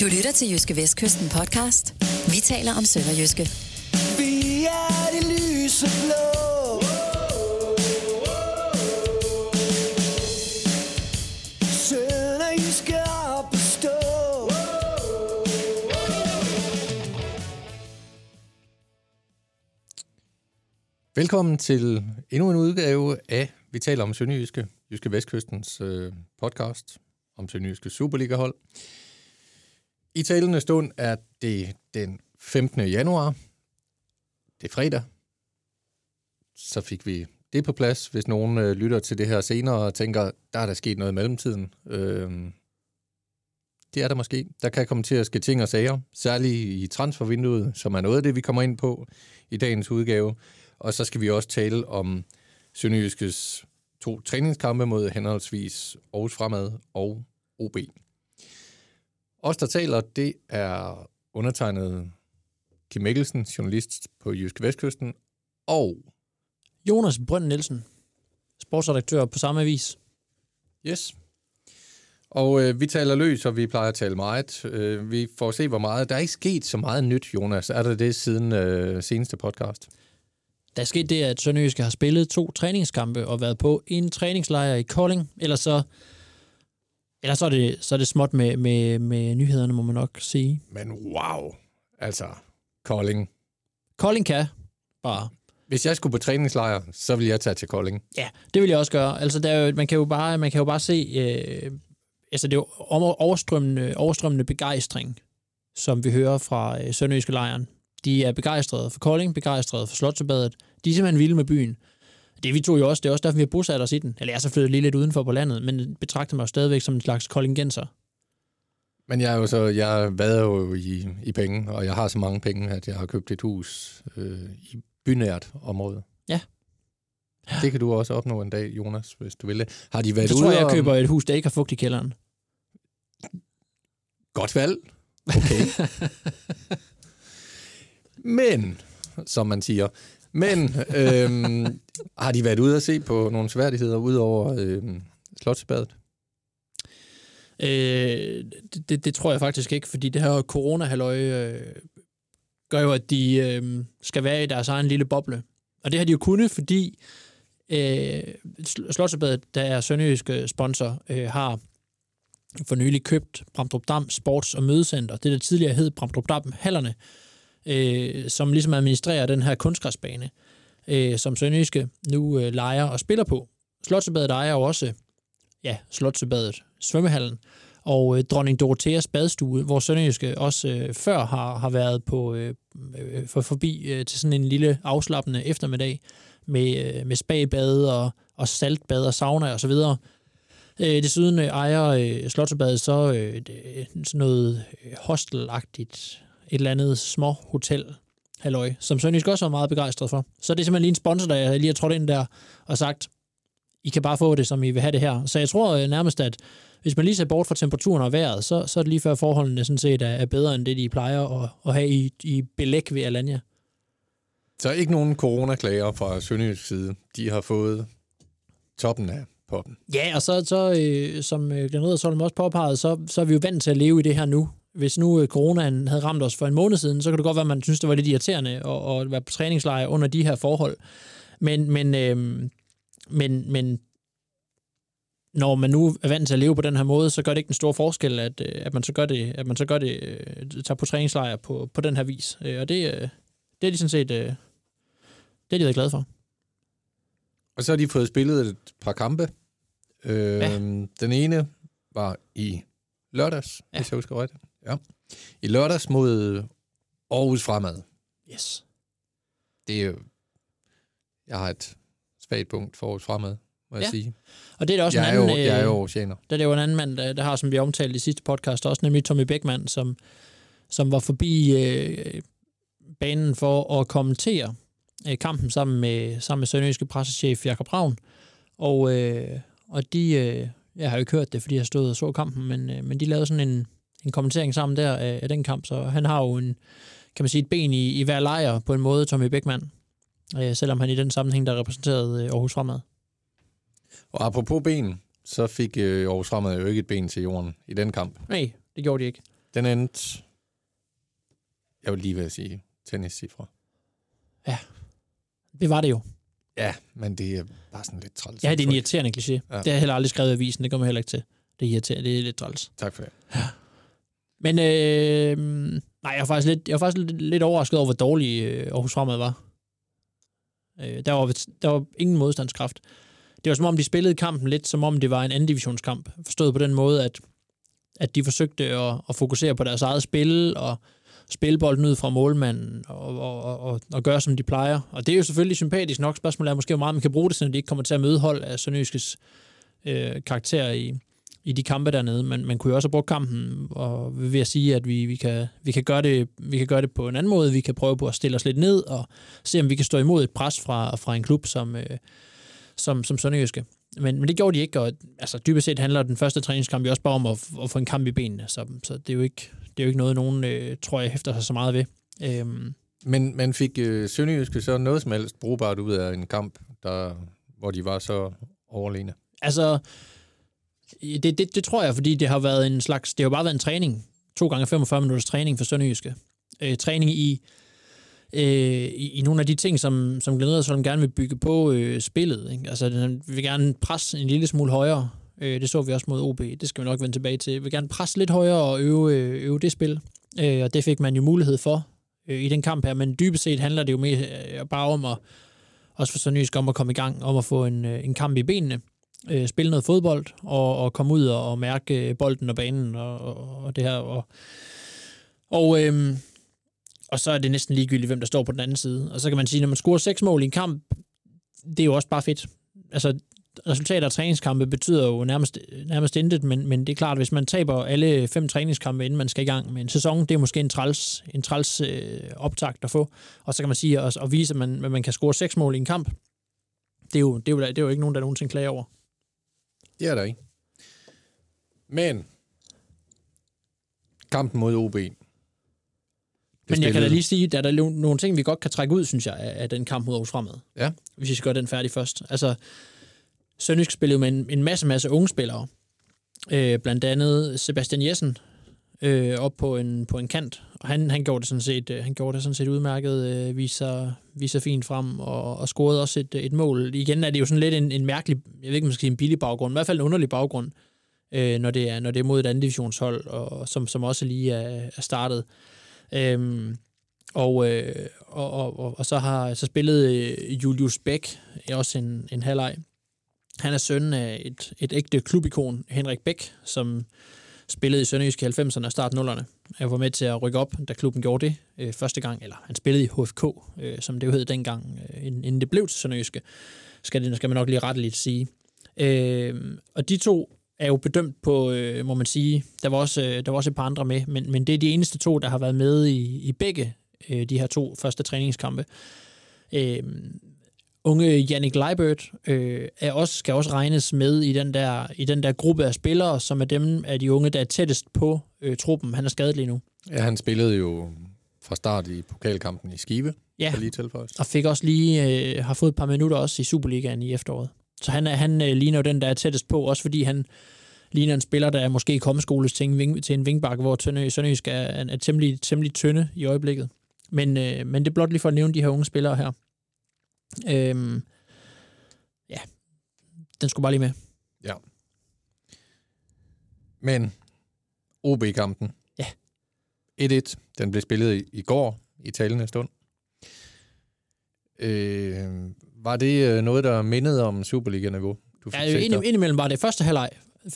Du lytter til Jyske Vestkysten podcast. Vi taler om Sønderjyske. Vi er de lyseblå. Sønderjyske op at stå. Velkommen til endnu en udgave af Vi taler om Sønderjyske, Jyske Vestkystens øh, podcast om Sønderjyske Superliga-hold. I talende stund er det den 15. januar. Det er fredag. Så fik vi det på plads, hvis nogen øh, lytter til det her senere og tænker, der er der sket noget i mellemtiden. Øh, det er der måske. Der kan komme til at ske ting og sager, særligt i transfervinduet, som er noget af det, vi kommer ind på i dagens udgave. Og så skal vi også tale om Sønderjyskes to træningskampe mod henholdsvis Aarhus Fremad og OB. Os, der taler, det er undertegnet Kim Mikkelsen, journalist på Jyske Vestkysten, og Jonas Brønd Nielsen, sportsredaktør på samme avis. yes, og øh, vi taler løs, og vi plejer at tale meget. Øh, vi får se, hvor meget. Der er ikke sket så meget nyt, Jonas. Er der det siden øh, seneste podcast? Der er sket det, at Sønderjyske har spillet to træningskampe og været på en træningslejr i Kolding. Ellers så, ellers så, er, det, så er det småt med, med, med nyhederne, må man nok sige. Men wow, altså, Kolding. Kolding kan bare. Hvis jeg skulle på træningslejr, så ville jeg tage til Kolding. Ja, det vil jeg også gøre. Altså, der er jo, man, kan jo bare, man kan jo bare se... Øh, altså, det er jo over- overstrømmende, overstrømmende begejstring, som vi hører fra øh, Sønderjyske lejren. De er begejstrede for Kolding, begejstrede for Slotsebadet. De er simpelthen vilde med byen. Det vi to jo også. Det er også derfor, vi har bosat os i den. Eller jeg er så flyttet lige lidt udenfor på landet, men betragter mig jo stadigvæk som en slags koldingenser. Men jeg er jo så, jeg vader jo i, i penge, og jeg har så mange penge, at jeg har købt et hus øh, i bynært område. Ja. Det kan du også opnå en dag, Jonas, hvis du vil det. Har de været Så ude tror jeg, jeg køber et hus, der ikke har fugt i kælderen. Godt valg. Okay. Men, som man siger, men øhm, har de været ude at se på nogle sværdigheder ud over øhm, Slotsbadet? Øh, det, det, det tror jeg faktisk ikke, fordi det her corona øh, gør jo, at de øh, skal være i deres egen lille boble. Og det har de jo kunnet, fordi øh, Slottsbadet, der er sønderjyske sponsor, øh, har for nylig købt Bramdrup Dam Sports- og Mødecenter. Det, der tidligere hed Bramdrup Dam Hallerne, øh, Øh, som ligesom administrerer den her kunstgræsbane, øh, som Sønderjyske nu øh, leger og spiller på. Slotsebadet ejer jo også ja, Slotsebadet, svømmehallen, og øh, dronning Dorotheas badstue, hvor Sønderjyske også øh, før har, har været på øh, øh for forbi øh, til sådan en lille afslappende eftermiddag med, øh, med spabad og, og saltbad og sauna og så videre. Øh, desuden øh, ejer øh, Slotsebadet så øh, det, øh, sådan noget øh, hostelagtigt, et eller andet små hotel, halløj, som Sønderjysk også er meget begejstret for. Så det er simpelthen lige en sponsor, der lige har trådt ind der og sagt, I kan bare få det, som I vil have det her. Så jeg tror øh, nærmest, at hvis man lige ser bort fra temperaturen og vejret, så, så er det lige før forholdene sådan set er, er bedre end det, de plejer at, at have i, i belæg ved Alanya. Så ikke nogen coronaklager fra Sønderjysk side. De har fået toppen af poppen. Ja, og så, så øh, som øh, Glenn Riddersholm også påpegede, så, så er vi jo vant til at leve i det her nu. Hvis nu øh, coronaen havde ramt os for en måned siden, så kan det godt være, at man synes, det var lidt irriterende at, at være på træningslejr under de her forhold. Men, men, øh, men, men når man nu er vant til at leve på den her måde, så gør det ikke den store forskel, at, øh, at man så gør det, at man så gør det, øh, tager på træningslejr på, på den her vis. Og det, det er de sådan set, det er de været glade for. Og så har de fået spillet et par kampe. Øh, Ja. Den ene var i lørdags, Ja. hvis jeg husker rigtigt. Ja. I lørdags mod Aarhus Fremad. Yes. Det er jo... Jeg har et svagt punkt for Aarhus Fremad, må jeg Ja. sige. Og det er også Jeg er, en jo, anden... jeg er øh, jo Aarhusianer. Der er det jo en anden mand, der, der har, som vi omtalte i sidste podcast, også nemlig Tommy Beckmann, som, som var forbi øh, banen for at kommentere øh, kampen sammen med, sammen med Sønderjyske pressechef Jakob Ravn. Og, øh, og de, øh, jeg har jo ikke hørt det, fordi jeg stod og så kampen, men, øh, men de lavede sådan en, en kommentering sammen der af, af den kamp, så han har jo en, kan man sige, et ben i, i hver lejr på en måde, Tommy Beckmann. Øh, selvom han i den sammenhæng, der repræsenterede øh, Aarhus Fremad. Og apropos ben, så fik øh, Aarhus Fremad jo ikke et ben til jorden i den kamp. Nej, det gjorde de ikke. Den endte, jeg vil lige ved at sige, tenniscifre. Det var det jo. Ja, men det er bare sådan lidt træls. Ja, det er en irriterende kliché. Ja. Ja. Det har jeg heller aldrig skrevet i avisen, det kommer heller ikke til. Det er irriterende, det er lidt træls. Tak for det. Men øh, nej, jeg var faktisk lidt, jeg var faktisk lidt, lidt overrasket over, hvor dårlig øh, Aarhus Fremad var. Øh, der, var. der var ingen modstandskraft. Det var som om, de spillede kampen lidt, som om det var en anden divisionskamp. Forstået på den måde, at, at de forsøgte at, at fokusere på deres eget spil, og spille bolden ud fra målmanden, og, og, og, og, gøre, som de plejer. Og det er jo selvfølgelig sympatisk nok. Spørgsmålet er måske, hvor meget man kan bruge det, så de ikke kommer til at møde hold af Sønderjyskes øh, karakter i, i de kampe dernede, men man kunne jo også have brugt kampen og ved at sige, at vi, vi, kan, vi, kan gøre det, vi kan gøre det på en anden måde. Vi kan prøve på at stille os lidt ned og se, om vi kan stå imod et pres fra, fra en klub som, øh, som, som Sønderjyske. Men, men det gjorde de ikke, og altså, dybest set handler den første træningskamp jo også bare om at, at få en kamp i benene, så, så det, er jo ikke, det er jo ikke noget, nogen øh, tror jeg hæfter sig så meget ved. Øhm, Men man fik øh, Sønderjyske så noget som helst brugbart ud af en kamp, der, hvor de var så overlegne. Altså, det, det, det tror jeg, fordi det har været en slags, det har bare været en træning. To gange 45 minutters træning for Sønderjyske. Øh, træning i, øh, i, i nogle af de ting, som, som Glenn Edersholm gerne vil bygge på øh, spillet. Ikke? Altså, den vil gerne presse en lille smule højere. Øh, det så vi også mod OB. Det skal vi nok vende tilbage til. Vil gerne presse lidt højere og øve, øh, øve det spil. Øh, og det fik man jo mulighed for øh, i den kamp her. Men dybest set handler det jo mere øh, bare om at, også for Sønderjysk, om at komme i gang, om at få en, øh, en kamp i benene øh, spille noget fodbold og, og komme ud og, og mærke øh, bolden og banen og, og, og det her. Og, og, øh, og så er det næsten ligegyldigt, hvem der står på den anden side. Og så kan man sige, når man scorer seks mål i en kamp, det er jo også bare fedt. Altså, resultater af træningskampe betyder jo nærmest, nærmest intet, men, men det er klart, at hvis man taber alle fem træningskampe, inden man skal i gang med en sæson, det er måske en træls, en træls øh, optakt at få. Og så kan man sige, at, at vise, at man, at man kan score seks mål i en kamp, det er, jo, det, er jo, det er jo ikke nogen, der nogensinde klager over. Det er der ikke. Men kampen mod OB. Det Men jeg kan da lige sige, at der er nogle ting, vi godt kan trække ud, synes jeg, af den kamp mod Aarhus Fremad. Ja. Hvis vi skal gøre den færdig først. Altså, Sønderjysk spillede med en, en masse, masse unge spillere. Øh, blandt andet Sebastian Jessen øh, op på en, på en kant. Og han, han, gjorde det sådan set, øh, han gjorde det sådan set udmærket, øh, viser, viser fint frem og, og scorede også et, et mål. Igen er det jo sådan lidt en, en mærkelig, jeg ved ikke, om man skal sige en billig baggrund, men i hvert fald en underlig baggrund, øh, når, det er, når det er mod et andet divisionshold, og, som, som også lige er, er startet. Øhm, og, øh, og, og, og, og så har så spillet øh, Julius Bæk også en, en halvleg. Han er søn af et, et ægte klubikon, Henrik Bæk, som spillede i Sønderjysk i 90'erne og start 0'erne. Jeg var med til at rykke op, da klubben gjorde det øh, første gang, eller han spillede i HFK, øh, som det jo hed dengang, øh, inden det blev til Sønderjyske, skal, det, skal man nok lige retteligt sige. Øh, og de to er jo bedømt på, øh, må man sige, der var, også, øh, der var også et par andre med, men, men det er de eneste to, der har været med i, i begge øh, de her to første træningskampe. Øh, unge Jannik Leibert øh, er også, skal også regnes med i den, der, i den der gruppe af spillere, som er dem af de unge, der er tættest på øh, truppen. Han er skadet lige nu. Ja, han spillede jo fra start i pokalkampen i Skive, Ja, lige tilføjes. og fik også lige, øh, har fået et par minutter også i Superligaen i efteråret. Så han, er, han øh, ligner jo den, der er tættest på, også fordi han ligner en spiller, der er måske kommet skoles til en, ving, til en vingbak, hvor Tønde, Sønderjysk er, er, er temmelig, temmelig tynde i øjeblikket. Men, øh, men det er blot lige for at nævne de her unge spillere her. Øhm, ja, den skulle bare lige med. Men OB-kampen. Ja. 1-1. Den blev spillet i, i går i talende stund. Øh, var det øh, noget, der mindede om Superliga-niveau? Du Ja, ind, indimellem var det første halvleg.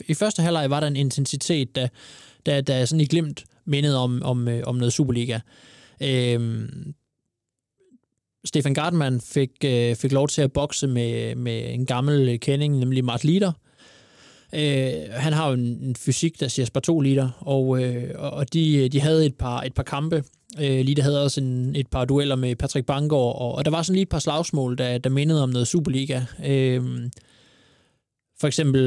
I første halvleg var der en intensitet, der, der, der sådan i glimt mindede om, om, øh, om noget Superliga. Øhm, Stefan Gartmann fik, øh, fik lov til at bokse med, med en gammel kending, nemlig Mart Lider. Øh, han har jo en, en fysik, der siger spar 2 liter, og, øh, og de, de havde et par, et par kampe. Øh, Lider havde også en, et par dueller med Patrick Bangor, og, og der var sådan lige et par slagsmål, der, der mindede om noget Superliga. Øh, for eksempel,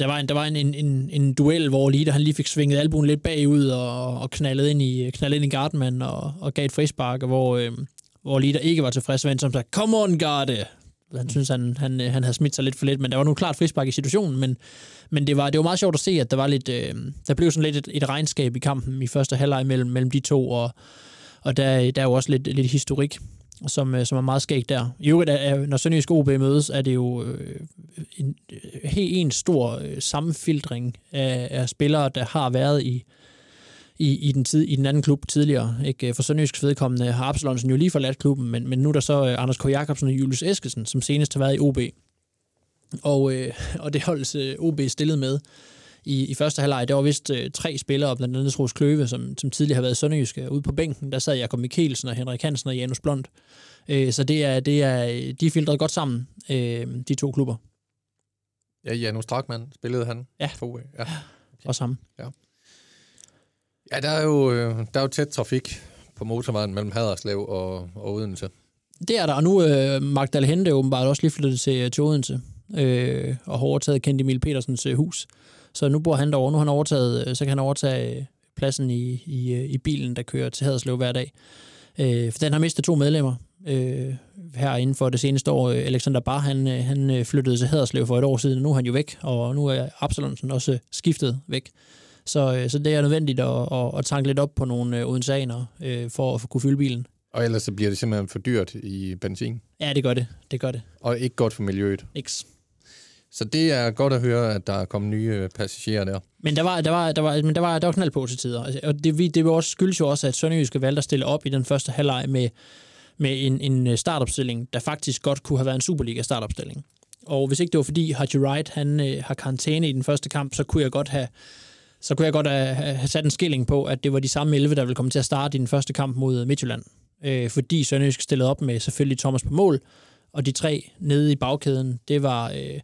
der var en, der var en, en, en, en duel, hvor Lider han lige fik svinget albuen lidt bagud og, og knaldet ind i, knaldet ind i Gardman og, og gav et frispark, hvor, øh, hvor Lita ikke var tilfreds, med, som sagde, come on, Garde! Han synes, han, han, øh, han havde smidt sig lidt for lidt, men der var nu klart frispark i situationen, men, men det, var, det var meget sjovt at se, at der var lidt, øh, der blev sådan lidt et, et regnskab i kampen i første halvleg mellem, mellem de to, og, og der, der er jo også lidt, lidt historik, som, øh, som er meget skægt der. I øvrigt, er, når Sønderjysk OB mødes, er det jo øh, en øh, helt en stor øh, sammenfiltring af, af spillere, der har været i, i, i, den tid, i den anden klub tidligere. Ikke? For Sønderjysk vedkommende har Absalonsen jo lige forladt klubben, men, men nu er der så øh, Anders K. Jacobsen og Julius Eskesen, som senest har været i OB. Og, øh, og det holdes øh, OB stillet med i, i første halvleg. Der var vist øh, tre spillere, blandt andet Troels Kløve, som, som tidligere har været i Sønderjysk, ude på bænken. Der sad Jakob Mikkelsen og Henrik Hansen og Janus Blond. Øh, så det er, det er, de er filtreret godt sammen, øh, de to klubber. Ja, Janus Drakman spillede han Ja. for OB. Ja. Og sammen. ja, der er, jo, øh, der er jo tæt trafik på motorvejen mellem Haderslev og, og Odense. Det er der, og nu øh, er øh, Magdal Hente åbenbart også lige flyttet til, øh, til Odense, øh, og har overtaget Kent Emil Petersens øh, hus. Så nu bor han derovre. Nu har han overtaget, øh, så kan han overtage øh, pladsen i, i, øh, i bilen, der kører til Haderslev hver dag. Øh, for den har mistet to medlemmer øh, her inden for det seneste år. Alexander Bar, han, han flyttede til Haderslev for et år siden, og nu er han jo væk, og nu er Absalonsen også skiftet væk. Så, øh, så det er nødvendigt at, at, at tanke lidt op på nogle øh, odenseaner, øh, for at kunne fylde bilen. Og ellers så bliver det simpelthen for dyrt i benzin. Ja, det gør det. Det gør det. Og ikke godt for miljøet. Ikke. Så det er godt at høre, at der er kommet nye øh, passagerer der. Men der var, der var, der var, men der var, der var knald på til tider. Altså, Og det, det var også, skyldes jo også, at Sønderjyske valgte at stille op i den første halvleg med, med en, en øh, startopstilling, der faktisk godt kunne have været en Superliga-startopstilling. Og hvis ikke det var fordi Haji Wright han, øh, har karantæne i den første kamp, så kunne jeg godt have så kunne jeg godt øh, have, sat en skilling på, at det var de samme 11, der ville komme til at starte i den første kamp mod øh, Midtjylland. Øh, fordi Sønderjysk stillede op med selvfølgelig Thomas på mål, og de tre nede i bagkæden, det var, øh,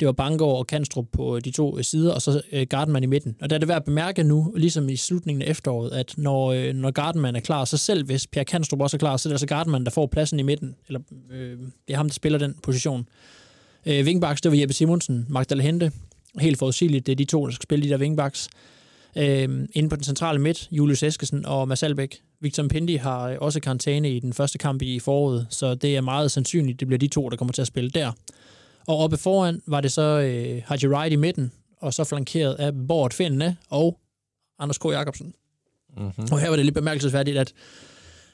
det var Bangor og Kanstrup på øh, de to sider, og så øh, Gardenman i midten. Og der er det værd at bemærke nu, ligesom i slutningen af efteråret, at når, øh, når Gardenman er klar, så selv hvis Per Kanstrup også er klar, så er det altså Gardenman, der får pladsen i midten. Eller øh, det er ham, der spiller den position. Øh, Vingbaks, det var Jeppe Simonsen, Magdal Hente. Helt forudsigeligt, det er de to, der skal spille de der Vingbaks. Øh, inde på den centrale midt, Julius Eskesen og Mads Albeck. Victor Pindi har øh, også karantæne i den første kamp i foråret, så det er meget sandsynligt, det bliver de to, der kommer til at spille der. Og oppe foran var det så øh, Haji Wright i midten, og så flankeret af Bort Findene og Anders K. Jacobsen. Mm-hmm. Og her var det lidt bemærkelsesværdigt, at,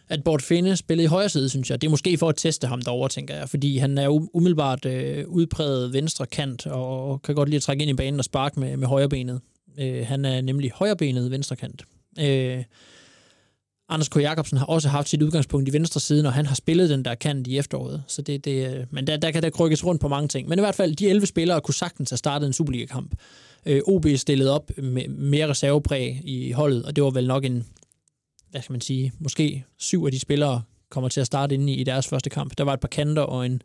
at Bort Finde spillede i højre side, synes jeg. Det er måske for at teste ham derovre, tænker jeg, fordi han er jo umiddelbart øh, udpræget venstre kant, og kan godt lide at trække ind i banen og sparke med, med højre benet. Øh, han er nemlig højrebenet venstre kant. Øh, Anders K. Jacobsen har også haft sit udgangspunkt i venstre side, når han har spillet den der kant i efteråret. Så det, det, øh, men der, der kan der krykkes rundt på mange ting. Men i hvert fald, de 11 spillere kunne sagtens have startet en Superliga-kamp. Øh, OB stillede op med mere reservepræg i holdet, og det var vel nok en, hvad skal man sige, måske syv af de spillere kommer til at starte inde i, i deres første kamp. Der var et par kanter og en,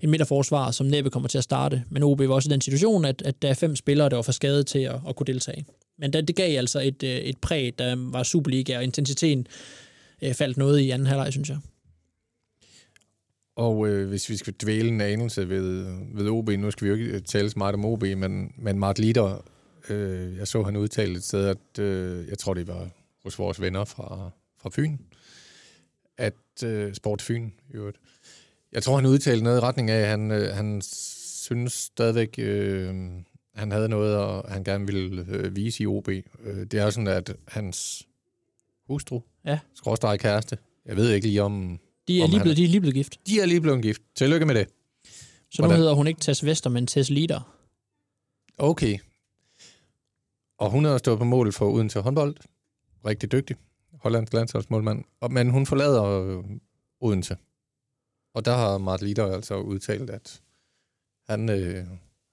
en midterforsvar, som næppe kommer til at starte. Men OB var også i den situation, at, at der er fem spillere, der var for skadet til at, at kunne deltage. Men det, det gav altså et, øh, et præg, der var Superliga, og intensiteten øh, faldt noget i anden halvleg, synes jeg. Og øh, hvis vi skal dvæle en anelse ved, ved OB, nu skal vi jo ikke øh, tale så meget om OB, men, men Mark Litter, øh, jeg så han udtale et sted, at øh, jeg tror det var hos vores venner fra, fra Fyn, at øh, Sport Fyn i øvrigt. Jeg tror, han udtalte noget i retning af, at han, øh, han synes stadigvæk, øh, han havde noget, og han gerne ville øh, vise i OB. Øh, det er jo sådan, at hans hustru, Ja. skråstreg kæreste, jeg ved ikke lige om... De er, Om lige han- blevet, de er lige blevet gift. De er lige blevet gift. Tillykke med det. Så nu Hvordan? hedder hun ikke Tess Vester, men Tess Lider. Okay. Og hun har stået på mål for uden til håndbold. Rigtig dygtig. Hollands landsholdsmålmand. Og- Men hun forlader øh, Odense. Og der har Mart Litter altså udtalt, at han øh,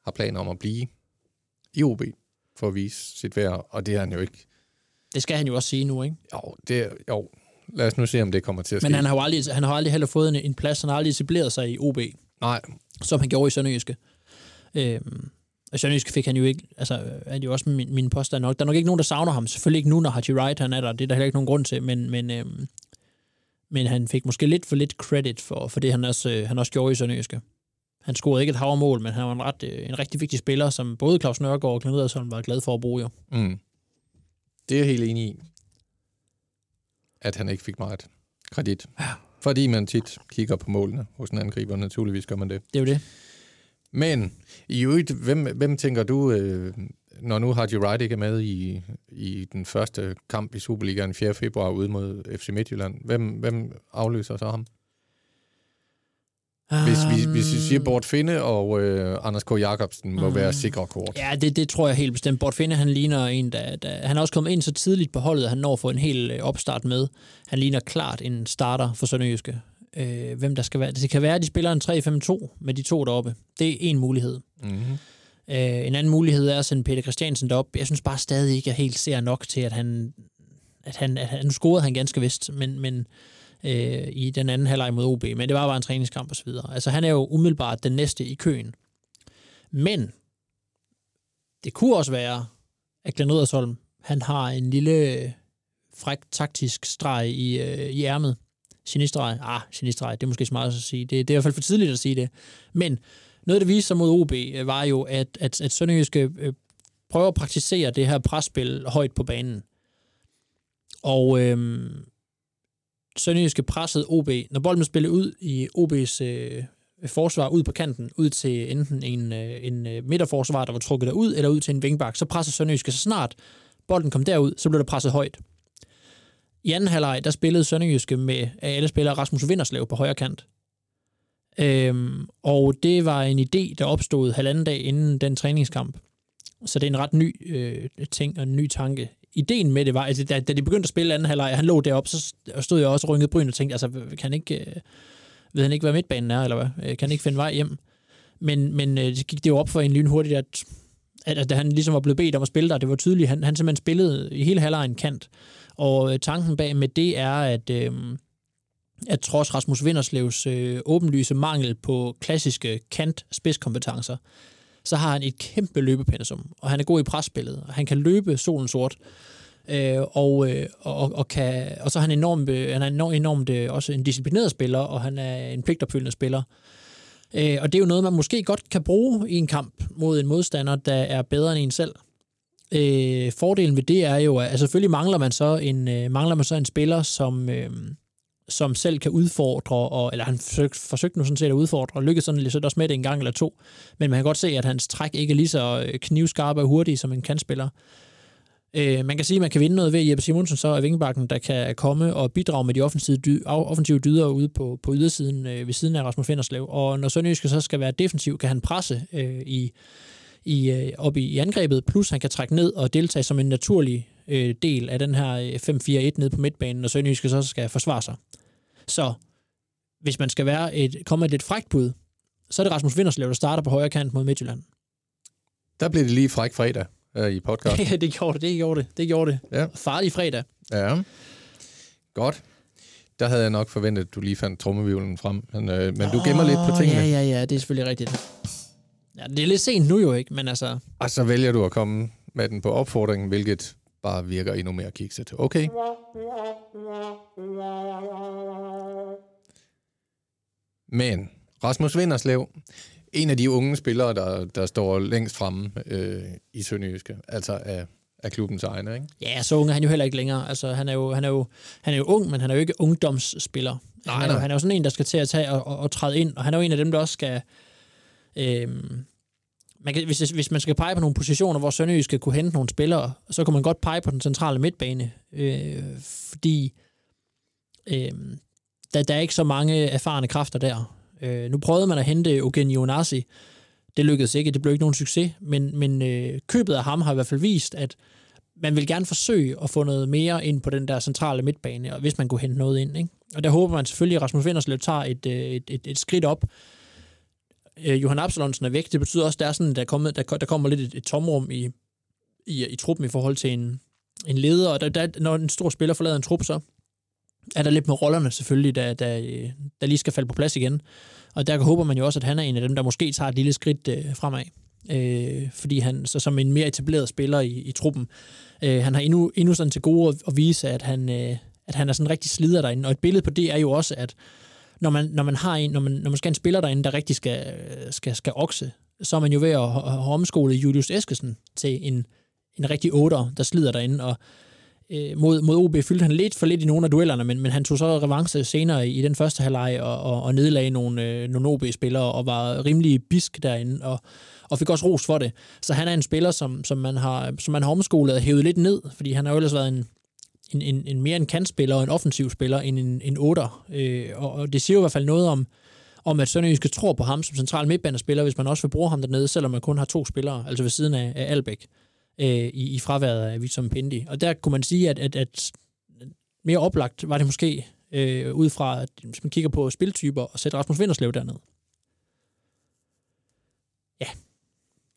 har planer om at blive i OB for at vise sit værd. Og det er han jo ikke. Det skal han jo også sige nu, ikke? Jo, det jo. lad os nu se, om det kommer til at ske. Men han har jo aldrig, han har aldrig heller fået en, en plads. Han har aldrig etableret sig i OB, Nej, som han gjorde i Sønderjyske. Øhm, og Sønderjyske fik han jo ikke, altså er det jo også min, min påstand nok. Der er nok ikke nogen, der savner ham. Selvfølgelig ikke nu, når Haji Wright han er der. Det er der heller ikke nogen grund til, men, men, øhm, men han fik måske lidt for lidt credit for, for det, han også, øh, han også gjorde i Sønderjyske. Han scorede ikke et havermål, men han var en, ret, øh, en rigtig vigtig spiller, som både Claus Nørgaard og Knud Edersson var glad for at bruge jo. Mm. Det er jeg helt enig i. At han ikke fik meget kredit. Fordi man tit kigger på målene hos en angriber, naturligvis gør man det. Det er jo det. Men i øvrigt, hvem, hvem tænker du, øh, når nu Haji Wright ikke er med i, i den første kamp i Superligaen 4. februar ude mod FC Midtjylland, hvem, hvem afløser så ham? Hvis vi, hvis vi siger Bort Finde og øh, Anders K. Jacobsen må være sikre kort. Ja, det, det tror jeg helt bestemt. Bort Finde, han ligner en, der, der... Han er også kommet ind så tidligt på holdet, at han når at få en hel øh, opstart med. Han ligner klart en starter for Sønderjyske. Øh, hvem der skal være... Det kan være, at de spiller en 3-5-2 med de to deroppe. Det er en mulighed. Mm-hmm. Øh, en anden mulighed er at sende Peter Christiansen derop. Jeg synes bare stadig ikke, at jeg helt ser nok til, at han... At han, at han nu scorede han ganske vist, men, men øh, i den anden halvleg mod OB, men det var bare en træningskamp og så videre. Altså han er jo umiddelbart den næste i køen. Men det kunne også være, at Glenn Riddersholm, han har en lille fræk taktisk streg i, øh, i ærmet. Genistreg. Ah, genistreg, det er måske smart at sige. Det, det er i hvert fald for tidligt at sige det. Men noget, der viste sig mod OB, øh, var jo, at, at, at Sønderjyske øh, prøver at praktisere det her presspil højt på banen. Og øhm, Sønderjyske pressede OB. Når bolden blev spillet ud i OB's øh, forsvar, ud på kanten, ud til enten en, øh, en øh, midterforsvar, der var trukket derud, eller ud til en vingbak, så pressede Sønderjyske så snart bolden kom derud, så blev der presset højt. I anden halvleg, der spillede Sønderjyske med alle spillere Rasmus Vinderslev på højre kant. Øhm, og det var en idé, der opstod halvanden dag inden den træningskamp. Så det er en ret ny øh, ting og en ny tanke. Ideen med det var, altså, da, da de begyndte at spille anden halvleg, han lå deroppe, så stod jeg også og rynkede bryn og tænkte, altså, kan ikke, øh, ved han ikke, hvad midtbanen er, eller hvad? Øh, Kan han ikke finde vej hjem? Men, men øh, det gik det jo op for en lynhurtigt, at, at, at han ligesom var blevet bedt om at spille der. Det var tydeligt, han, han simpelthen spillede i hele halvlejen kant. Og øh, tanken bag med det er, at, øh, at trods Rasmus Vinderslevs øh, åbenlyse mangel på klassiske kant-spidskompetencer, så har han et kæmpe løbepensum, og han er god i presspillet, og han kan løbe solen sort, øh, og, øh, og, og, kan, og så er han enormt, øh, han er enormt, enormt øh, også en disciplineret spiller, og han er en pligtopfyldende spiller. Øh, og det er jo noget, man måske godt kan bruge i en kamp mod en modstander, der er bedre end en selv. Øh, fordelen ved det er jo, at altså, selvfølgelig mangler man så en, øh, mangler man så en spiller, som, øh, som selv kan udfordre, og, eller han forsøgte, forsøgte nu sådan set at udfordre, og lykkedes sådan lidt også med det en gang eller to, men man kan godt se, at hans træk ikke er lige så øh, knivskarpe og hurtig som en kantspiller. Øh, man kan sige, at man kan vinde noget ved Jeppe Simonsen, så er Vingebakken, der kan komme og bidrage med de offensive, dy- offensive dyder ude på, på ydersiden øh, ved siden af Rasmus Finderslev. Og når Sønderjyske så skal være defensiv, kan han presse øh, i, i, øh, op i, i angrebet, plus han kan trække ned og deltage som en naturlig øh, del af den her øh, 5-4-1 nede på midtbanen, når Sønderjyske så skal forsvare sig. Så hvis man skal være et, komme et lidt frækt bud, så er det Rasmus Vinderslev, der starter på højre kant mod Midtjylland. Der blev det lige fræk fredag øh, i podcast. Ja, det gjorde det, det gjorde det, det gjorde det. Ja. Farlig fredag. Ja. Godt. Der havde jeg nok forventet, at du lige fandt trommevivlen frem. Men, øh, men du gemmer lidt på tingene. Ja, ja, ja, det er selvfølgelig rigtigt. Ja, det er lidt sent nu jo ikke, men altså... Og så vælger du at komme med den på opfordringen, hvilket bare virker endnu mere kikset. Okay. Men Rasmus Vinderslev, en af de unge spillere, der, der står længst fremme øh, i Sønderjyske, altså af, af klubbens egne, ikke? Ja, så ung er han jo heller ikke længere. Altså, han er jo, han er jo, han er jo ung, men han er jo ikke ungdomsspiller. Nej, han, er, jo- nej. han er jo sådan en, der skal til at tage og, og, og træde ind, og han er jo en af dem, der også skal... Øhm, man kan, hvis, hvis man skal pege på nogle positioner, hvor Sønderjysk skal kunne hente nogle spillere, så kan man godt pege på den centrale midtbane, øh, fordi øh, der, der er ikke så mange erfarne kræfter der. Øh, nu prøvede man at hente Eugen Jonasi. Det lykkedes ikke, det blev ikke nogen succes, men, men øh, købet af ham har i hvert fald vist, at man vil gerne forsøge at få noget mere ind på den der centrale midtbane, og hvis man kunne hente noget ind. Ikke? Og der håber man selvfølgelig, at Rasmus Vinderslev tager et, øh, et, et, et skridt op. Øh, Johan Absalonsen er væk. Det betyder også, at der, er sådan, der, er kommet, der, der kommer lidt et, et tomrum i, i, i truppen i forhold til en, en leder. Og der, der, når en stor spiller forlader en trup, så er der lidt med rollerne selvfølgelig, der, der, øh, der lige skal falde på plads igen. Og der håber man jo også, at han er en af dem, der måske tager et lille skridt øh, fremad. Øh, fordi han så som en mere etableret spiller i, i truppen, øh, han har endnu, endnu sådan til gode at, at vise, at han, øh, at han er sådan en rigtig slider derinde. Og et billede på det er jo også, at når man, når man har en, når man, når man skal have en spiller derinde, der rigtig skal, skal, skal okse, så er man jo ved at, at, at omskole Julius Eskesen til en, en rigtig otter, der slider derinde, og øh, mod, mod OB fyldte han lidt for lidt i nogle af duellerne, men, men han tog så revanche senere i, i den første halvleg og, og, og nedlagde nogle, øh, nogle OB-spillere og var rimelig bisk derinde og, og fik også ros for det. Så han er en spiller, som, som, man, har, som man har omskolet og hævet lidt ned, fordi han har jo ellers været en, en, en, en mere en kantspiller og en offensiv spiller end en, en otter. Øh, og, og det siger jo i hvert fald noget om, om at Sønderjyske tror på ham som central midtbanespiller, hvis man også vil bruge ham dernede, selvom man kun har to spillere, altså ved siden af, af Albæk, øh, i, i fraværet af Victor Pindi. Og der kunne man sige, at, at, at mere oplagt var det måske øh, ud fra, at hvis man kigger på spiltyper, og sætte Rasmus Vinderslev derned.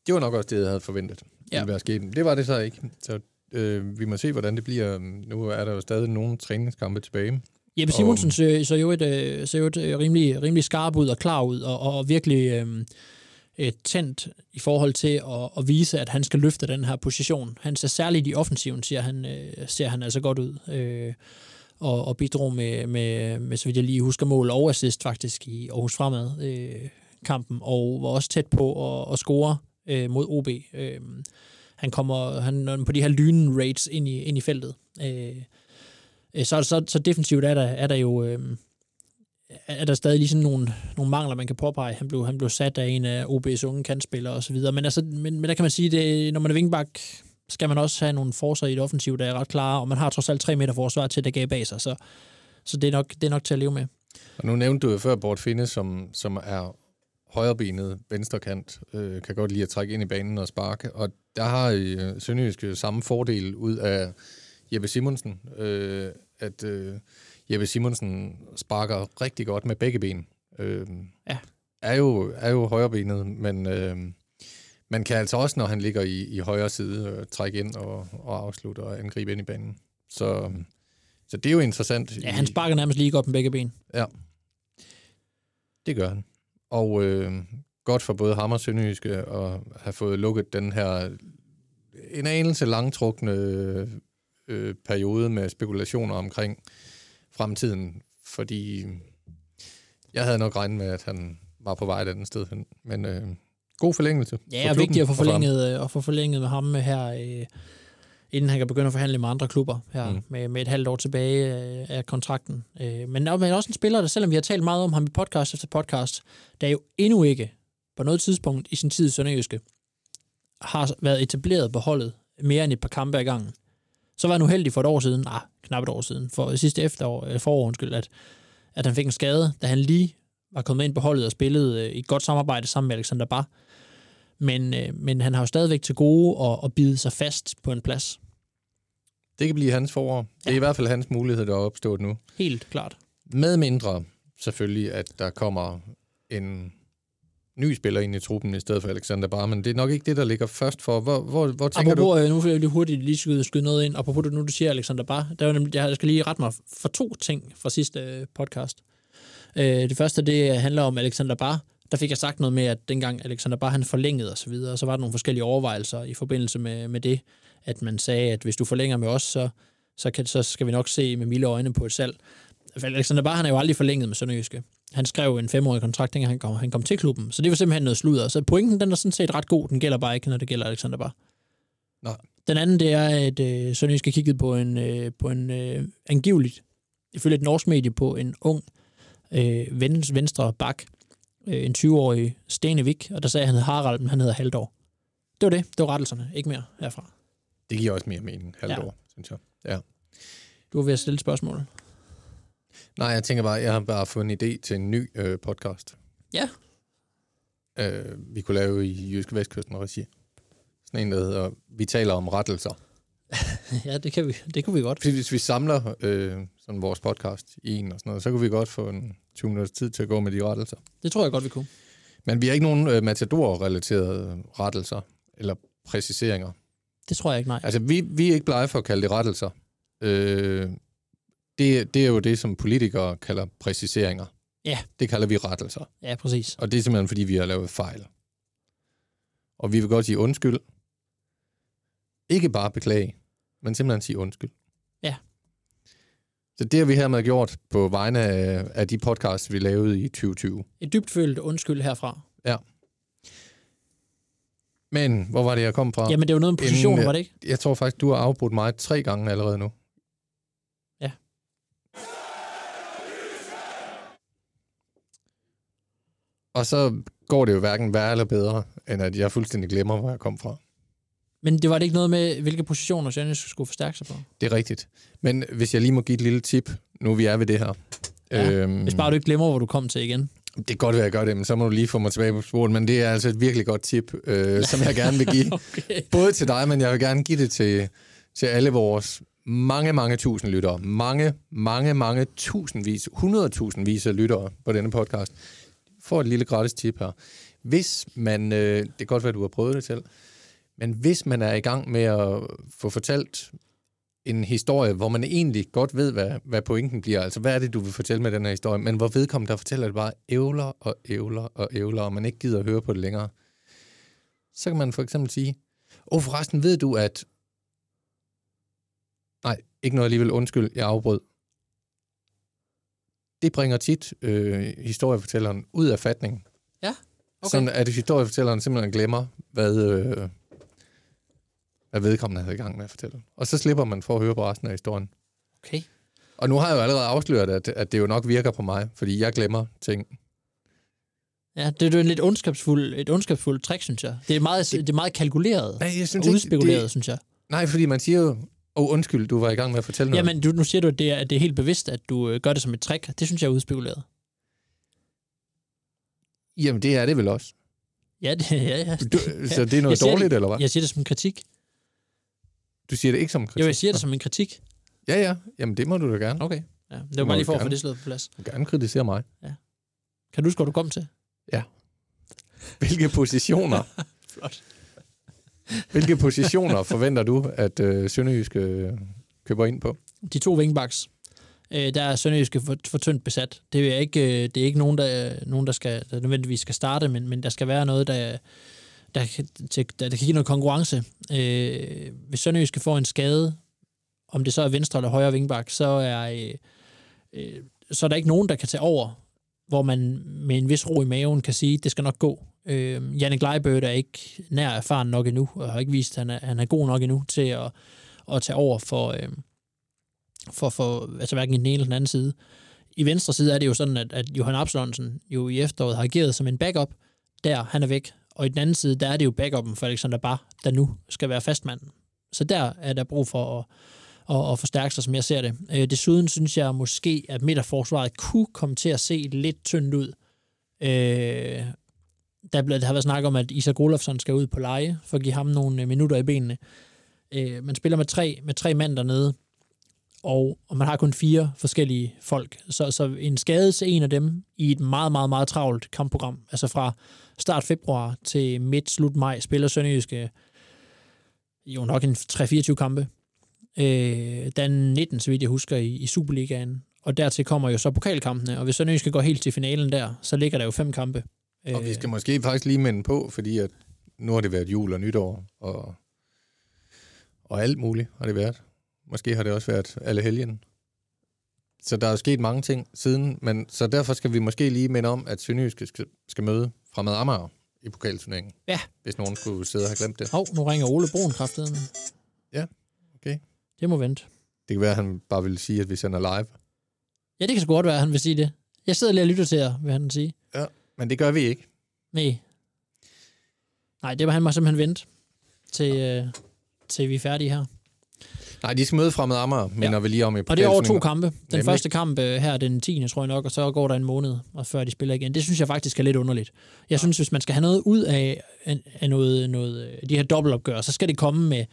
Det var nok også det, jeg havde forventet. Ja. Ja. Være sket. Det var det så ikke. Så øh, vi må se, hvordan det bliver. Nu er der jo stadig nogle træningskampe tilbage. Jeppe Simonsen ser, ser jo et, øh, ser jo et øh, rimelig, rimelig skarp ud og klar ud, og, og virkelig øh, øh, tændt i forhold til at, at vise, at han skal løfte den her position. Han ser særligt i offensiven, siger han, øh, ser han altså godt ud. Øh, og, og bidrog med, med, med, så vidt jeg lige husker, mål og assist faktisk i Aarhus Fremad øh, kampen, og var også tæt på at, at score øh, mod OB. Øh, han kommer han, på de her lynen rates ind i, ind i feltet. Øh, øh, så, så, så defensivt er der, er der jo øh, er der stadig lige sådan nogle, nogle mangler, man kan påpege. Han blev, han blev sat af en af OB's unge kantspillere og så videre. Men, altså, men, men der kan man sige, det, når man er vingbak, skal man også have nogle forsvar i et offensiv, der er ret klare, og man har trods alt tre meter forsvar til at gav bag sig, så, så det, er nok, det er nok til at leve med. Og nu nævnte du jo før Bort Finde, som, som er højrebenet, venstrekant, øh, kan godt lide at trække ind i banen og sparke. Og der har øh, Sønderjysk samme fordel ud af Jeppe Simonsen, øh, at øh, Jeppe Simonsen sparker rigtig godt med begge ben. Øh, Ja. Er jo, er jo højrebenet, men øh, man kan altså også, når han ligger i, i højre side, øh, trække ind og, og afslutte og angribe ind i banen. Så, så det er jo interessant. Ja, han sparker nærmest lige godt med begge ben. Ja, det gør han. Og øh, godt for både ham og Sønderjyske at have fået lukket den her en anelse langtrukne øh, periode med spekulationer omkring fremtiden, fordi jeg havde nok regnet med, at han var på vej et andet sted hen. Men øh, god forlængelse. Ja, for og vigtigt at få og forlænget, øh, at få forlænget med ham her, øh, inden han kan begynde at forhandle med andre klubber her, mm. Med, med et halvt år tilbage øh, af kontrakten. Øh, men, men også en spiller, der selvom vi har talt meget om ham i podcast efter podcast, der jo endnu ikke på noget tidspunkt i sin tid i Sønderjyske har været etableret på holdet mere end et par kampe ad gangen. Så var han uheldig for et år siden, ah, knap et år siden, for sidste efterår, øh, forår, undskyld, at, at han fik en skade, da han lige var kommet ind på holdet og spillede i et godt samarbejde sammen med Alexander Bar. Men, øh, men han har jo stadigvæk til gode at, at bide sig fast på en plads. Det kan blive hans forår. Det er Ja. i hvert fald hans mulighed, der er opstået nu. Helt klart. Med mindre selvfølgelig, at der kommer en ny spiller ind i truppen i stedet for Alexander Bar, men det er nok ikke det, der ligger først for. Hvor, hvor, hvor tænker du? Apropos, øh, nu vil jeg lige hurtigt lige skyde, skyde noget ind. Apropos det, nu du siger Alexander Bar, der er jo nemlig, jeg skal lige rette mig for to ting fra sidste øh, podcast. Øh, det første, det handler om Alexander Bar. Der fik jeg sagt noget med, at dengang Alexander Bar han forlængede og så videre, så var der nogle forskellige overvejelser i forbindelse med, med det, at man sagde, at hvis du forlænger med os, så, så, kan, så skal vi nok se med milde øjne på et salg. Alexander Bar, han er jo aldrig forlænget med Sønderjyske. Han skrev en femårig kontrakt, dengang han kom, han kom til klubben. Så det var simpelthen noget sludder. Så pointen, den er sådan set ret god. Den gælder bare ikke, når det gælder Alexander Bar. Nej. Den anden, det er, at øh, Sønderjyske kiggede på en, øh, på en øh, angiveligt, ifølge et norsk medie, på en ung øh, vens, venstre bak, øh, en 20-årig Stenevik, og der sagde, at han hed Harald, men han hedder Haldor. Det var det. Det var rettelserne. Ikke mere herfra. Det giver også mere mening, halvt Ja. synes jeg. Ja. Du var ved at stille spørgsmål. Nej, jeg tænker bare, jeg har bare fået en idé til en ny øh, podcast. Ja. Øh, vi kunne lave i Jyske Vestkysten regi. Sådan en, der hedder, vi taler om rettelser. ja, det, kan vi, det kunne vi godt. Fordi hvis vi samler øh, sådan vores podcast i en og sådan noget, så kunne vi godt få en 20 minutters tid til at gå med de rettelser. Det tror jeg godt, vi kunne. Men vi har ikke nogen øh, matador-relaterede rettelser eller præciseringer. Det tror jeg ikke, nej. Altså, vi, vi er ikke blege for at kalde det rettelser. Øh, det, det er jo det, som politikere kalder præciseringer. Ja. Det kalder vi rettelser. Ja, præcis. Og det er simpelthen, fordi vi har lavet fejl. Og vi vil godt sige undskyld. Ikke bare beklage, men simpelthen sige undskyld. Ja. Så det har vi hermed gjort på vegne af, af de podcasts, vi lavede i 2020. Et dybt følt undskyld herfra. Men hvor var det, jeg kom fra? Jamen, det jo noget med positioner, Inden, var det ikke? Jeg tror faktisk, du har afbrudt mig tre gange allerede nu. Ja. Og så går det jo hverken værre eller bedre, end at jeg fuldstændig glemmer, hvor jeg kom fra. Men det var det ikke noget med, hvilke positioner Sønderjysk skulle forstærke sig på? Det er rigtigt. Men hvis jeg lige må give et lille tip, nu vi er ved det her. Ja, øhm, Hvis bare du ikke glemmer, hvor du kom til igen. Det kan godt være, at jeg gør det, men så må du lige få mig tilbage på sporet. Men det er altså et virkelig godt tip, øh, som jeg gerne vil give. Okay. Både til dig, men jeg vil gerne give det til, til alle vores mange, mange tusind lyttere. Mange, mange, mange tusindvis, hundredtusindvis af lyttere på denne podcast. Får et lille gratis tip her. Hvis man, øh, det kan godt være, at du har prøvet det selv, men hvis man er i gang med at få fortalt en historie, hvor man egentlig godt ved, hvad, hvad pointen bliver, altså hvad er det, du vil fortælle med den her historie, men hvor vedkommende, der fortæller det bare ævler og ævler og ævler, og man ikke gider at høre på det længere, så kan man for eksempel sige, åh oh, forresten ved du, at... Nej, ikke noget alligevel, undskyld, jeg afbrød. Det bringer tit øh, historiefortælleren ud af fatningen. Ja, okay. Sådan at historiefortælleren simpelthen glemmer, hvad, øh, hvad vedkommende havde i gang med at fortælle. Og så slipper man for at høre på resten af historien. Okay. Og nu har jeg jo allerede afsløret, at, at det jo nok virker på mig, fordi jeg glemmer ting. Ja, det er jo en lidt ondskabsfuld, et ondskabsfuldt trick, synes jeg. Det er meget, det er meget kalkuleret Nej, jeg synes og ikke, udspekuleret, det, synes jeg. nej, fordi man siger jo, åh oh, undskyld, du var i gang med at fortælle noget. Jamen, du, nu siger du, at det, er, at det er helt bevidst, at du øh, gør det som et trick. Det synes jeg er udspekuleret. Jamen, det er det vel også. Ja, det, ja, ja. Du, så det er noget dårligt, det, eller hvad? Jeg siger det som en kritik. Du siger det ikke som kritik? Jo, jeg siger det som en kritik. Ja, ja. Jamen, det må du da gerne. Okay. Ja, det var bare lige for at få det slået på plads. Du gerne kritisere mig. Kan du huske, hvor du kom til? Hvilke positioner, Flot. hvilke positioner forventer du, at øh, Sønderjysk øh, køber ind på? De to wingbacks, øh, der er Sønderjyske for, for tyndt besat. Det er ikke, øh, det er ikke nogen, der, nogen, der, skal, der nødvendigvis skal starte, men, men der skal være noget, der, der, kan, til, der, der kan give noget konkurrence. Øh, hvis Sønderjyske får en skade, om det så er venstre eller højre wingback, så er, øh, øh, så er der ikke nogen, der kan tage over, hvor man med en vis ro i maven kan sige, det skal nok gå. Øh, Janne Gleibødt er ikke nær erfaren nok endnu, og har ikke vist, at han er, han er god nok endnu til at, at tage over for, øh, for, for altså hverken i den ene eller den anden side. I venstre side er det jo sådan, at, at Johan Absalonsen jo i efteråret har ageret som en backup. Der, han er væk. Og i den anden side, der er det jo backupen for Alexander Bar, der nu skal være fastmanden. Så der er der brug for at, at, at forstærke sig, som jeg ser det. Øh, desuden synes jeg måske, at midterforsvaret kunne komme til at se lidt tyndt ud. Øh, der, blev, der har været snak om, at Isak Olofsson skal ud på leje, for at give ham nogle øh, minutter i benene. Øh, man spiller med tre, med tre mand dernede, og, og man har kun fire forskellige folk. Så, så en skade til en af dem i et meget, meget, meget travlt kampprogram, altså fra start februar til midt, slut maj, spiller Sønderjyske jo nok en 3-24 kampe. Øh, den 19, så vidt jeg husker, i, i Superligaen. Og dertil kommer jo så pokalkampene, og hvis Sønderjyske går helt til finalen der, så ligger der jo fem kampe. Og vi Øh, skal måske faktisk lige minde på, fordi at nu har det været jul og nytår, og, og alt muligt har det været. Måske har det også været alle helgen. Så der er sket mange ting siden, men så derfor skal vi måske lige minde om, at Sønderjyske skal, skal møde Fremad Amager i pokalturneringen. Ja. Hvis nogen skulle sidde og have glemt det. Hov, nu ringer Ole Broen kraftedeme. Ja, okay. Det må vente. Det kan være, at han bare vil sige, at vi sender live. Ja, det kan så godt være, at han vil sige det. Jeg sidder lige og lytter til jer, vil han sige. Men det gør vi ikke. Nej. Nej, det var han må simpelthen vente til, øh, til vi er færdige her. Nej, de skal møde Fremad Amager, minder Ja. vi lige om i Og det er over to kampe. Den Nemlig. første kamp øh, her er den 10. tror jeg nok, og så går der en måned, og før de spiller igen. Det synes jeg faktisk er lidt underligt. Jeg synes, hvis man skal have noget ud af, af noget, noget, øh, de her dobbeltopgør, så skal det komme med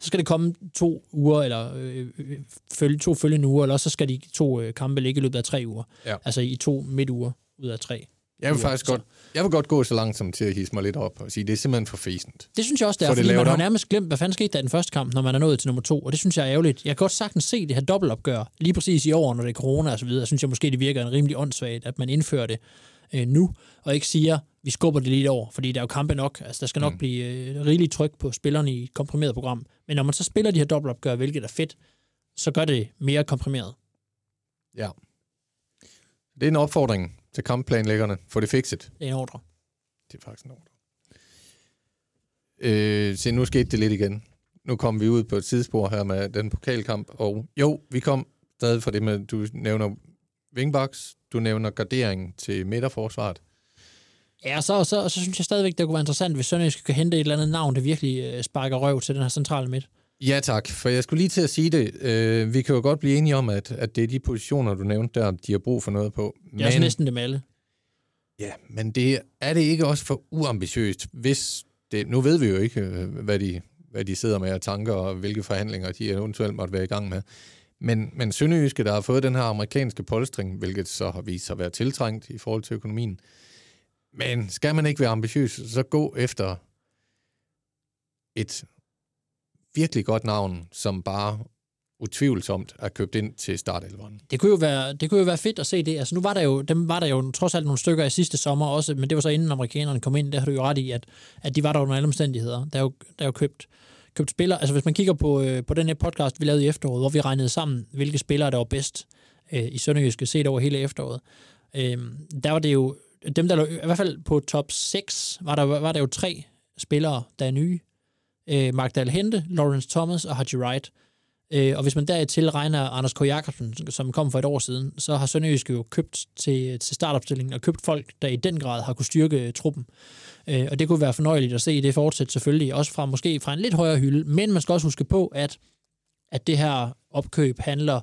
så skal det komme to uger, eller øh, øh, følge, to følgende uger, eller også så skal de to øh, kampe ligge i løbet af tre uger. Ja. Altså i to midtuger ud af tre. Jeg vil uger. faktisk godt, jeg vil godt gå så langt som til at hisse mig lidt op og sige, det er simpelthen for fæsent. Det synes jeg også, det er, det fordi lavet man har om. nærmest glemt, hvad fanden skete der i den første kamp, når man er nået til nummer to, og det synes jeg er ærgerligt. Jeg kan godt sagtens se det her dobbeltopgør, lige præcis i år, når det er corona og så videre, synes jeg måske, det virker en rimelig åndssvagt, at man indfører det øh, nu, og ikke siger, vi skubber det lige år, fordi der er jo kampe nok, altså der skal nok Mm. blive øh, rigeligt tryk på spillerne i et komprimeret program. Men når man så spiller de her dobbeltopgør, hvilket er fedt, så gør det mere komprimeret. Ja. Det er en opfordring til kampplanlæggerne. Få det fikset. Det er en ordre. Det er faktisk en ordre. Øh, se, nu skete det lidt igen. Nu kom vi ud på et tidsspor her med den pokalkamp, og jo, vi kom stadig for det med, du nævner wingbacks, du nævner gardering til midterforsvaret. Ja, og så, så, så synes jeg stadigvæk, det kunne være interessant, hvis Sønderjysk kan hente et eller andet navn, der virkelig øh, sparker røv til den her centrale midt. Ja tak, for jeg skulle lige til at sige det. Øh, vi kan jo godt blive enige om, at, at det er de positioner, du nævnte der, de har brug for noget på. Det er også næsten dem alle. Ja, men det, er det ikke også for uambitiøst, hvis det... Nu ved vi jo ikke, øh, hvad de, hvad de sidder med af tanker, og hvilke forhandlinger de eventuelt måtte være i gang med. Men, men Sønderjyske, der har fået den her amerikanske polstring, hvilket så har vist sig at være tiltrængt i forhold til økonomien. Men skal man ikke være ambitiøs, så gå efter et virkelig godt navn, som bare utvivlsomt er købt ind til startelveren. Det kunne, jo være, det kunne jo være fedt at se det. Altså, nu var der jo, dem var der jo trods alt nogle stykker i sidste sommer også, men det var så inden amerikanerne kom ind, der har du jo ret i, at, at de var der under alle omstændigheder. Der er jo, der er jo købt, købt spillere. Altså hvis man kigger på, øh, på den her podcast, vi lavede i efteråret, hvor vi regnede sammen, hvilke spillere, der var bedst øh, i Sønderjyske set over hele efteråret, øh, der var det jo, dem der, i hvert fald på top 6, var der, var der jo tre spillere, der er nye. Øh, Mark Hente, Lawrence Thomas og Haji Wright. Øh, og hvis man dertil regner Anders K. Jacobsen, som kom for et år siden, så har Sønderjysk jo købt til, til startopstillingen og købt folk, der i den grad har kunne styrke øh, truppen. Øh, og det kunne være fornøjeligt at se det fortsætte selvfølgelig, også fra måske fra en lidt højere hylde. Men man skal også huske på, at, at det her opkøb handler,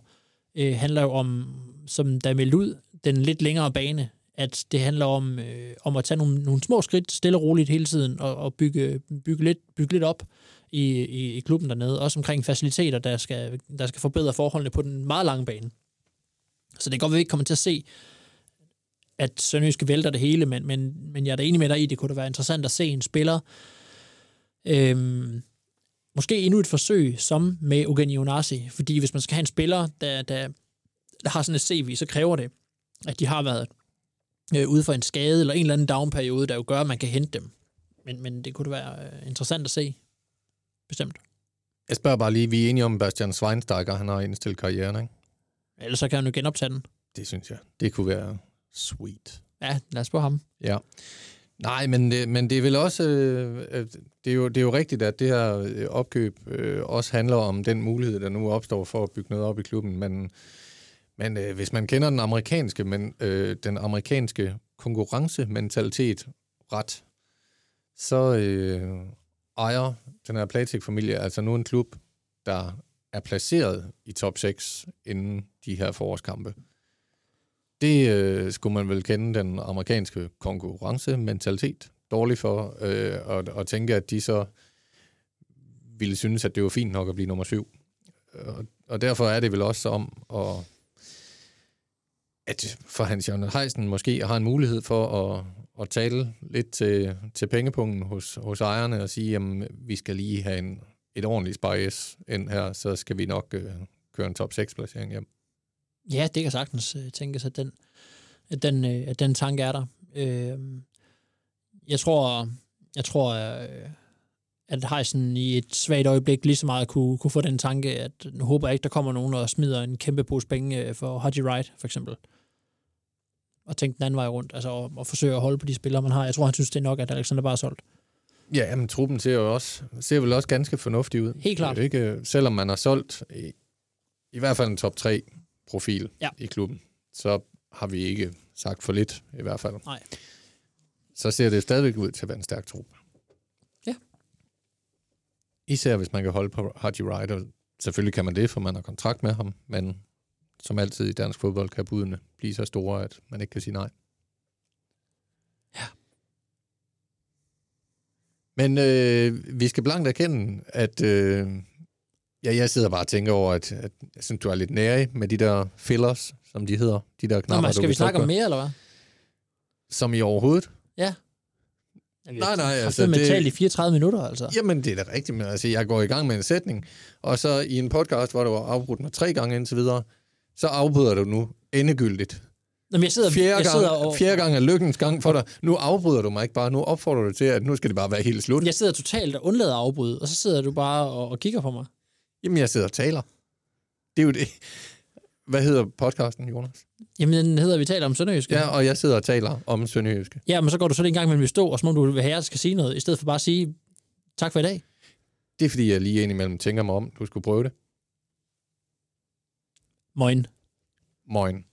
øh, handler jo om, som der er meldt ud, den lidt længere bane at det handler om, øh, om at tage nogle, nogle små skridt stille og roligt hele tiden og, og bygge, bygge, lidt, bygge lidt op i, i, i klubben dernede. Også omkring faciliteter, der skal, der skal forbedre forholdene på den meget lange bane. Så det kan godt at vi ikke kommer til at se, at Sønderjyske vælter det hele, men, men, men jeg er da enig med dig i, det kunne da være interessant at se en spiller. Øhm, måske endnu et forsøg, som med Eugenio Onasi, fordi hvis man skal have en spiller, der, der, der har sådan et CV, så kræver det, at de har været øh, ude for en skade eller en eller anden downperiode, der jo gør, at man kan hente dem. Men, men det kunne det være øh, interessant at se. Bestemt. Jeg spørger bare lige, vi er enige om, Bastian Schweinsteiger, han har indstillet karrieren, ikke? Ellers så kan han jo genoptage den. Det synes jeg. Det kunne være sweet. Ja, lad os spørge ham. Ja. Nej, men, det, men det er vel også, øh, det, er jo, det er jo rigtigt, at det her øh, opkøb øh, også handler om den mulighed, der nu opstår for at bygge noget op i klubben, men men øh, hvis man kender den amerikanske, men, øh, den amerikanske konkurrencementalitet ret, så øh, ejer den her Platik-familie altså nu en klub, der er placeret i top 6 inden de her forårskampe. Det øh, skulle man vel kende den amerikanske konkurrencementalitet dårligt for, øh, og, og tænke, at de så ville synes, at det var fint nok at blive nummer syv. Og, og derfor er det vel også om at at for Hans Jørgen Heisen måske har en mulighed for at, at tale lidt til, til pengepungen hos, hos ejerne og sige, at vi skal lige have en, et ordentligt spejs ind her, så skal vi nok øh, køre en top 6-placering hjem. Ja, det kan sagtens uh, tænkes, at den, at den, øh, at den tanke er der. Øh, jeg tror, jeg tror øh, at Heisen i et svagt øjeblik lige så meget kunne, kunne få den tanke, at nu håber jeg ikke, der kommer nogen og smider en kæmpe pose penge for Haji Wright, for eksempel og tænke den anden vej rundt, altså og, og forsøge at holde på de spillere, man har. Jeg tror, han synes, det er nok, at Alexander bare er solgt. Ja, men truppen ser jo også, ser vel også ganske fornuftig ud. Helt klart. Ikke, selvom man har solgt i, i hvert fald en top 3 profil ja. i klubben, så har vi ikke sagt for lidt, i hvert fald. Nej. Så ser det stadigvæk ud til at være en stærk trup. Ja. Især hvis man kan holde på Haji Ryder. Selvfølgelig kan man det, for man har kontrakt med ham, men som altid i dansk fodbold, kan budene blive så store, at man ikke kan sige nej. Ja. Men øh, vi skal blankt erkende, at øh, ja, jeg sidder bare og tænker over, at, at jeg synes, du er lidt nære med de der fillers, som de hedder. De der knapper, Nå, skal vi snakke om mere, eller hvad? Som i overhovedet? Ja. Nej, nej, altså... Har det... i 34 minutter, altså. Jamen, det er da rigtigt, men altså, jeg går i gang med en sætning, og så i en podcast, hvor du har afbrudt mig tre gange indtil videre, så afbryder du nu endegyldigt. Jamen, jeg sidder, fjerde, jeg gang, sidder og... fjerde gang er lykkens gang for dig. Nu afbryder du mig ikke bare. Nu opfordrer du til, at nu skal det bare være helt slut. Jeg sidder totalt og undlader at afbryde, og så sidder du bare og, og kigger på mig. Jamen, jeg sidder og taler. Det er jo det. Hvad hedder podcasten, Jonas? Jamen, den hedder Vi taler om Sønderjyske. Ja, og jeg sidder og taler om Sønderjyske. Ja, men så går du så en gang mellem vi stå, og så må du vil have, at skal sige noget, i stedet for bare at sige, Tak for i dag. Det er fordi, jeg lige indimellem tænker mig om, du skulle prøve det. Moin. Moin.